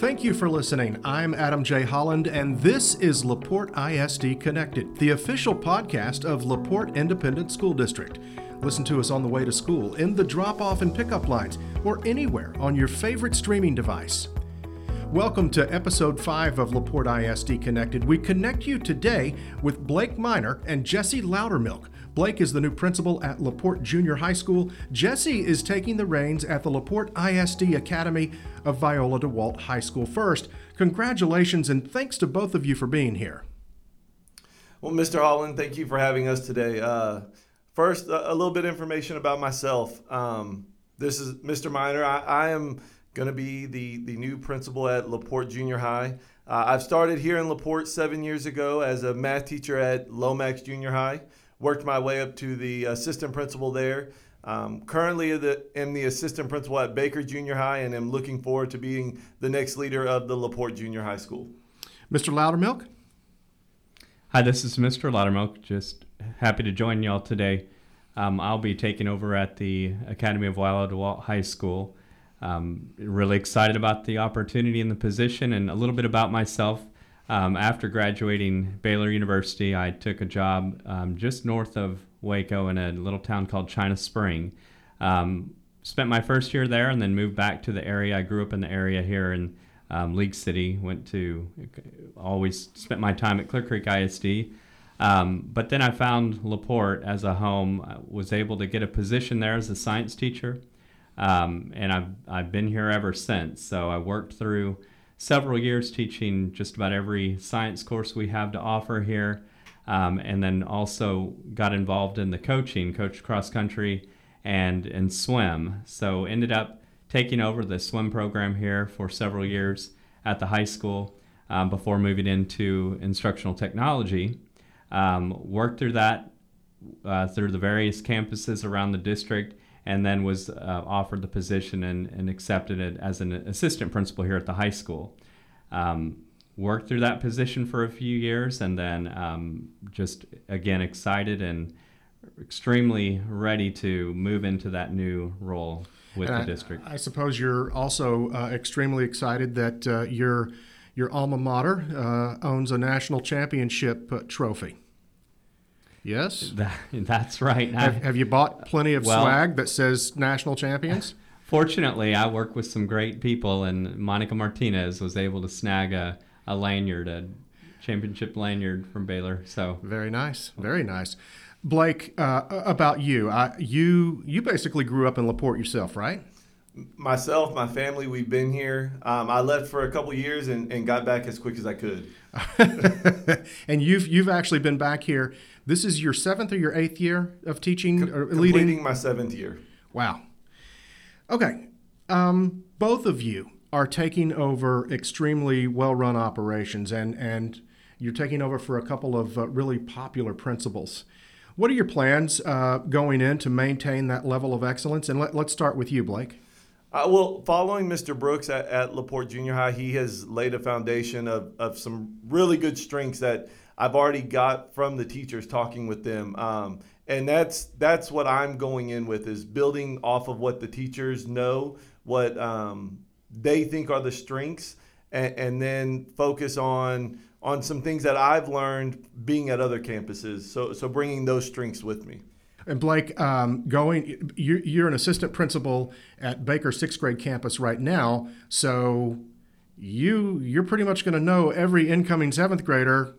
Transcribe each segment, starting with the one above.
Thank you for listening. I'm Adam J. Holland, and this is LaPorte ISD Connected, the official podcast of LaPorte Independent School District. Listen to us on the way to school, in the drop off and pickup lines, or anywhere on your favorite streaming device. Welcome to episode 5 of LaPorte ISD Connected. We connect you today with Blake Minor and Jesse Loudermilk Blake is the new principal at LaPorte Junior High School. Jesse is taking the reins at the LaPorte ISD Academy of Viola DeWalt High School first. Congratulations and thanks to both of you for being here. Well, Mr. Holland, thank you for having us today. Uh, first, a, little bit of information about myself. Um, this is Mr. Minor. I, I am going to be the, the new principal at LaPorte Junior High. Uh, I've started here in LaPorte seven years ago as a math teacher at Lomax Junior High worked my way up to the assistant principal there. Um, currently, the, am the assistant principal at Baker Junior High, and am looking forward to being the next leader of the Laporte Junior High School. Mr. Loudermilk. Hi, this is Mr. Loudermilk. Just happy to join y'all today. Um, I'll be taking over at the Academy of Viola DeWalt High School. Um, really excited about the opportunity and the position, and a little bit about myself. Um, after graduating Baylor University, I took a job um, just north of Waco in a little town called China Spring. Um, spent my first year there and then moved back to the area. I grew up in the area here in um, League City. Went to always spent my time at Clear Creek ISD. Um, but then I found LaPorte as a home. I was able to get a position there as a science teacher, um, and I've I've been here ever since. So I worked through several years teaching just about every science course we have to offer here. Um, and then also got involved in the coaching, coached cross country and, and swim. So ended up taking over the swim program here for several years at the high school um, before moving into instructional technology. Um, worked through that uh, through the various campuses around the district and then was uh, offered the position and, and accepted it as an assistant principal here at the high school. Um, worked through that position for a few years and then um, just again excited and extremely ready to move into that new role with and the I, district. I suppose you're also uh, extremely excited that uh, your your alma mater uh, owns a national championship uh, trophy. Yes, that, that's right. Have, have, you bought plenty of well, swag that says national champions? Fortunately, I work with some great people, and Monica Martinez was able to snag a, a lanyard, a championship lanyard from Baylor. So very nice, very nice. Blake, uh, about you, I, you you basically grew up in Laporte yourself, right? Myself, my family, we've been here. Um, I left for a couple years and, and got back as quick as I could. and you've you've actually been back here this is your seventh or your eighth year of teaching or leading? Completing my seventh year. Wow. Okay. Um, both of you are taking over extremely well-run operations, and and you're taking over for a couple of uh, really popular principals. What are your plans uh, going in to maintain that level of excellence? And let, us start with you, Blake. Uh, well, following Mr. Brooks at, at LaPorte Junior High, he has laid a foundation of, of some really good strengths that I've already got from the teachers talking with them. Um, and that's that's what I'm going in with is building off of what the teachers know, what um, they think are the strengths, and, and, then focus on on some things that I've learned being at other campuses. So so bringing those strengths with me. And Blake, um, going you're, you're an assistant principal at Baker sixth grade campus right now, so you you're pretty much going to know every incoming seventh grader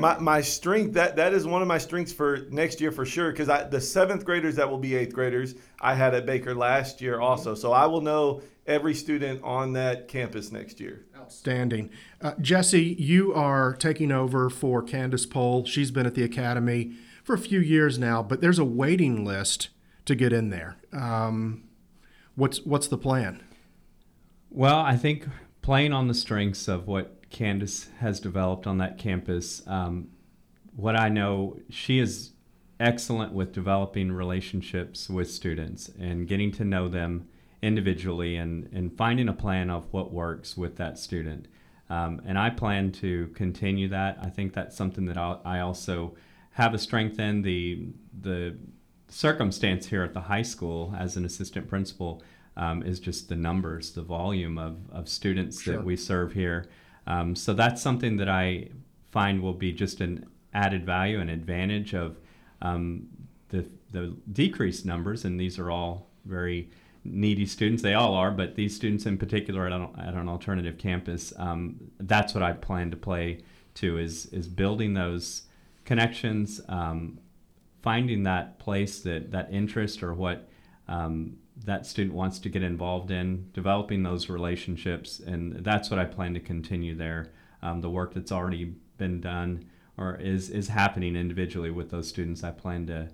my, my strength that that is one of my strengths for next year for sure because I the seventh graders that will be eighth graders I had at Baker last year also so I will know every student on that campus next year. Outstanding, uh, Jesse. You are taking over for Candace Pohl. She's been at the academy for a few years now, but there's a waiting list to get in there. Um, what's what's the plan? Well, I think playing on the strengths of what Candace has developed on that campus. Um, what I know, she is excellent with developing relationships with students and getting to know them individually and, and finding a plan of what works with that student. Um, and I plan to continue that. I think that's something that I'll, i also have a strength in. The, the circumstance here at the high school as an assistant principal um, is just the numbers, the volume of, of students Sure. that we serve here. Um, so that's something that I find will be just an added value and advantage of um, the, the decreased numbers, and these are all very needy students. They all are, but these students in particular at an, at an alternative campus, um, that's what I plan to play to is is building those connections, um, finding that place that that interest or what um, that student wants to get involved in, developing those relationships, and that's what I plan to continue there. Um, the work that's already been done or is is happening individually with those students, I plan to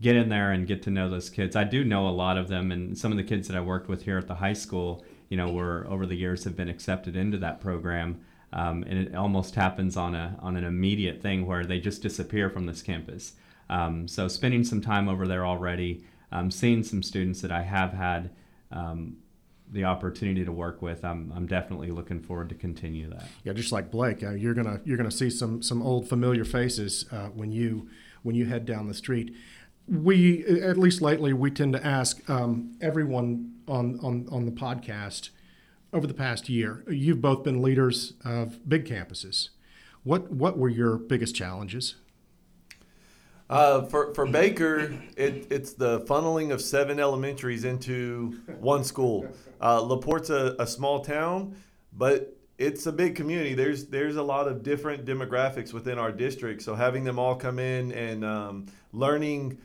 get in there and get to know those kids. I do know a lot of them, and some of the kids that I worked with here at the high school, you know, were over the years have been accepted into that program. Um, and it almost happens on a on an immediate thing where they just disappear from this campus. Um, so spending some time over there already, um, seeing some students that I have had um, the opportunity to work with, I'm, I'm definitely looking forward to continue that. Yeah, just like Blake, uh, you're gonna you're gonna see some some old familiar faces uh, when you when you head down the street. We at least lately we tend to ask um, everyone on, on on the podcast over the past year. You've both been leaders of big campuses. What what were your biggest challenges? Uh, for for Baker, it, it's the funneling of seven elementaries into one school. Uh, Laporte's a, a small town, but it's a big community. There's there's a lot of different demographics within our district. So having them all come in and um, learning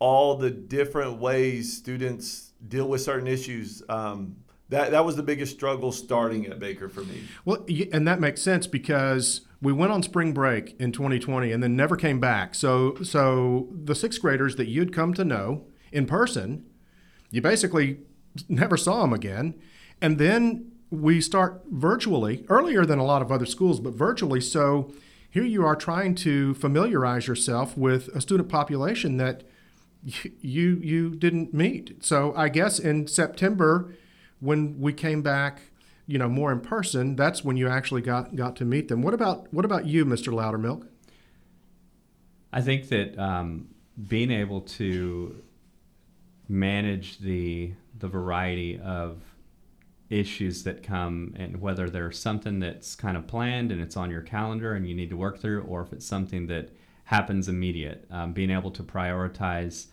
all the different ways students deal with certain issues. Um, that that was the biggest struggle starting at Baker for me. Well, and that makes sense because we went on spring break in 2020 and then never came back. So, so the sixth graders that you'd come to know in person, you basically never saw them again. And then we start virtually earlier than a lot of other schools, but virtually. So here you are trying to familiarize yourself with a student population that you you didn't meet. So I guess in September when we came back, you know, more in person, that's when you actually got got to meet them. What about what about you, Mr. Loudermilk? I think that um, being able to manage the the variety of issues that come and whether there's something that's kind of planned and it's on your calendar and you need to work through or if it's something that happens immediate um, being able to prioritize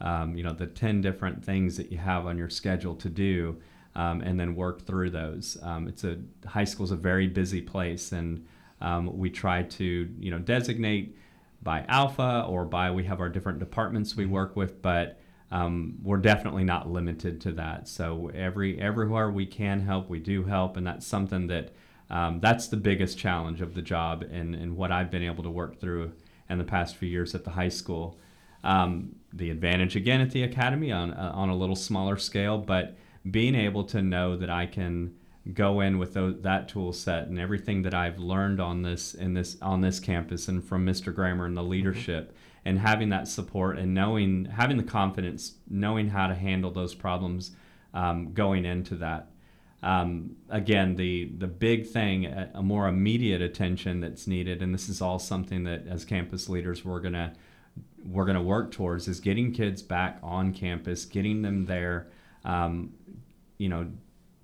um, you know the 10 different things that you have on your schedule to do um, and then work through those um, it's a high school is a very busy place and um, we try to you know designate by alpha or by we have our different departments we work with but um, we're definitely not limited to that. So every everywhere we can help, we do help, and that's something that um, that's the biggest challenge of the job and, and what I've been able to work through in the past few years at the high school. Um, the advantage again at the academy on uh, on a little smaller scale, but being able to know that I can go in with those, that tool set and everything that I've learned on this in this on this campus and from Mr. Grammer and the leadership and having that support and knowing having the confidence knowing how to handle those problems um, going into that um, again the the big thing a, a more immediate attention that's needed and this is all something that as campus leaders we're gonna we're gonna work towards is getting kids back on campus getting them there um, you know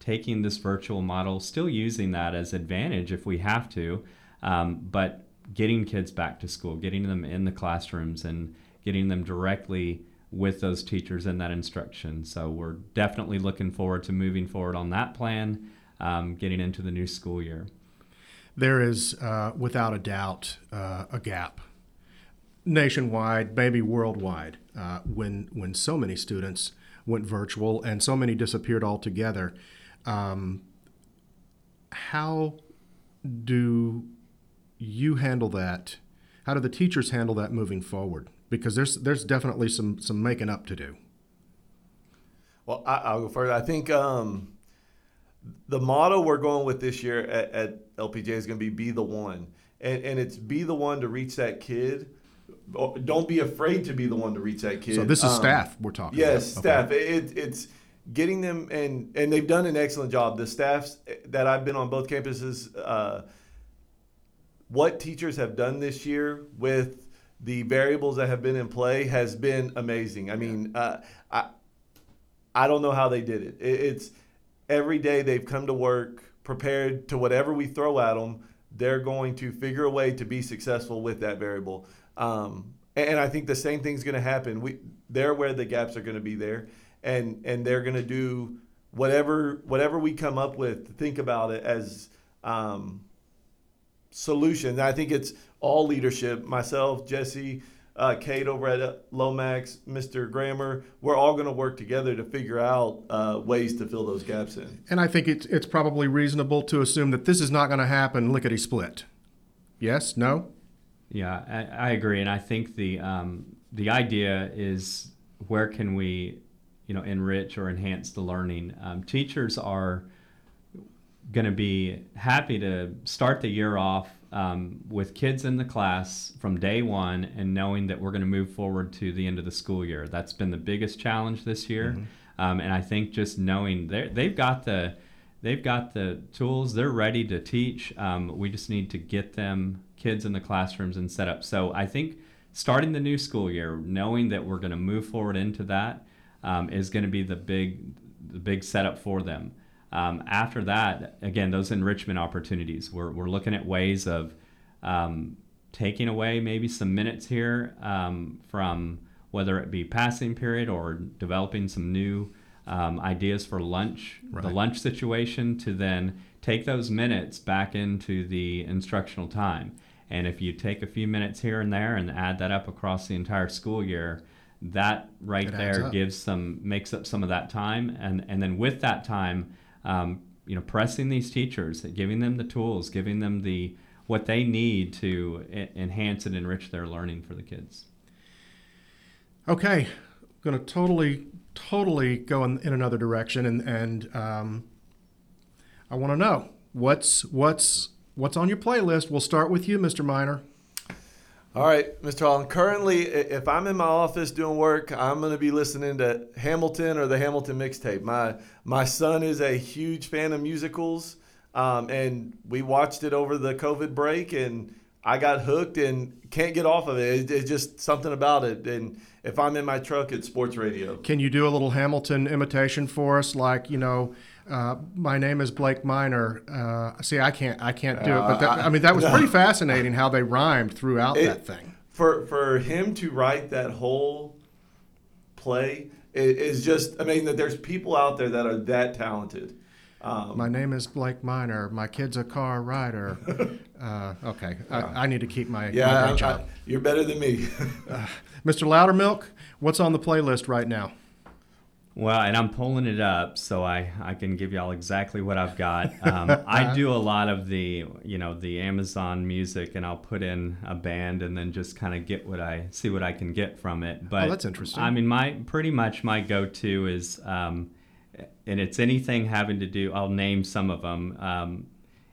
taking this virtual model still using that as advantage if we have to um, but getting kids back to school, getting them in the classrooms, and getting them directly with those teachers in that instruction. So we're definitely looking forward to moving forward on that plan, um, getting into the new school year. There is, uh, without a doubt, uh, a gap nationwide, maybe worldwide, uh, when when so many students went virtual and so many disappeared altogether. Um, how do you handle that? How do the teachers handle that moving forward? Because there's there's definitely some some making up to do. Well, I, will go first. I think um, the model we're going with this year at, at LPJ is going to be "Be the one," and and it's be the one to reach that kid. Don't be afraid to be the one to reach that kid. So this is Um, staff we're talking. About. Yes, about. staff. It, it's getting them and and they've done an excellent job. The staffs that I've been on both campuses, uh, what teachers have done this year with the variables that have been in play has been amazing. I mean, uh, I I don't know how they did it. it. It's every day they've come to work prepared to whatever we throw at them. They're going to figure a way to be successful with that variable. Um, and I think the same thing's going to happen. We they're where the gaps are going to be there, and and they're going to do whatever whatever we come up with. To think about it as um, solutions. I think it's all leadership. Myself, Jesse, uh, Kate over at Lomax, Mr. Grammer, we're all going to work together to figure out uh, ways to fill those gaps in. And I think it's, it's probably reasonable to assume that this is not going to happen lickety split. Yes? No? Yeah, I, I, agree, and I think the um, the idea is where can we, you know, enrich or enhance the learning. Um, teachers are going to be happy to start the year off um, with kids in the class from day one and knowing that we're going to move forward to the end of the school year. That's been the biggest challenge this year, mm-hmm. um, and I think just knowing they've got the they've got the tools, they're ready to teach. Um, we just need to get them kids in the classrooms and set up. So I think starting the new school year, knowing that we're going to move forward into that, um, is going to be the big the big setup for them. Um, after that, again, those enrichment opportunities. We're, we're looking at ways of um, taking away maybe some minutes here um, from whether it be passing period or developing some new um, ideas for lunch, right. the lunch situation, to then take those minutes back into the instructional time. And if you take a few minutes here and there and add that up across the entire school year, that right there gives some makes up some of that time. And and then with that time, um, you know, pressing these teachers, giving them the tools, giving them the what they need to enhance and enrich their learning for the kids. Okay, I'm going to totally, totally go in, in another direction, and and um, I want to know what's what's what's on your playlist. We'll start with you, Mr. Minor. All right, Mr. Holland. Currently, if I'm in my office doing work, I'm going to be listening to Hamilton or the Hamilton mixtape. My my son is a huge fan of musicals, um, and we watched it over the COVID break, and I got hooked and can't get off of it. It's just something about it. And if I'm in my truck, it's sports radio. Can you do a little Hamilton imitation for us, like you know? Uh, my name is Blake Minor. Uh, see, I can't, I can't do it, but that, I mean, that was no. pretty fascinating how they rhymed throughout it, that thing. For for him to write that whole play is just, I mean, that there's people out there that are that talented. Um, my name is Blake Minor. My kid's a car rider. uh, okay, I, I, need to keep my, yeah, my job. I, you're better than me. uh, Mr. Loudermilk, what's on the playlist right now? Well, and I'm pulling it up so I, I can give y'all exactly what I've got. Um, I do a lot of the you know the Amazon music, and I'll put in a band and then just kind of get what I see what I can get from it. But oh, that's interesting. I mean, my pretty much my go-to is, um, and it's anything having to do. I'll name some of them. Um,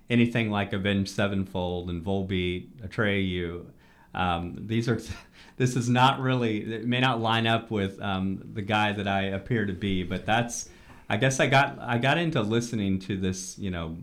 anything like Avenged Sevenfold and Volbeat, Atreyu. Um, these are this is not really it may not line up with um, the guy that I appear to be, but that's I guess I got I got into listening to this you know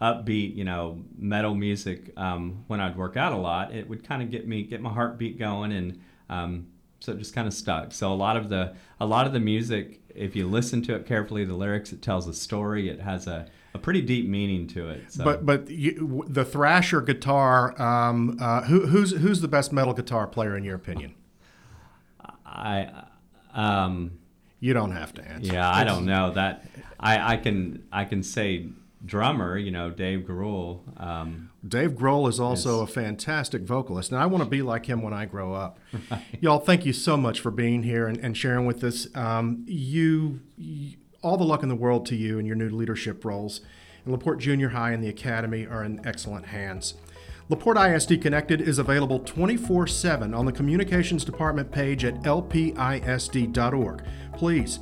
upbeat you know metal music um, when I'd work out a lot. It would kind of get me get my heartbeat going and um, so it just kind of stuck. So a lot of the a lot of the music, if you listen to it carefully, the lyrics it tells a story. It has a a pretty deep meaning to it. So. But but you, the Thrasher guitar, um, uh, who, who's who's the best metal guitar player in your opinion? I. Um, you don't have to answer. Yeah, I don't know that. I, I can I can say drummer, you know, Dave Grohl. Um, Dave Grohl is also is, a fantastic vocalist, and I want to be like him when I grow up. Right. Y'all, thank you so much for being here and, and sharing with us. Um, you, you, all the luck in the world to you in your new leadership roles. And LaPorte Junior High and the Academy are in excellent hands. LaPorte ISD Connected is available 24 7 on the Communications Department page at lpisd.org. Please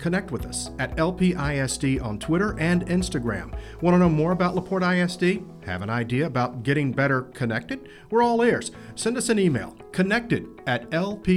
connect with us at LPISD on Twitter and Instagram. Want to know more about LaPorte ISD? Have an idea about getting better connected? We're all ears. Send us an email connected at lpisd.org.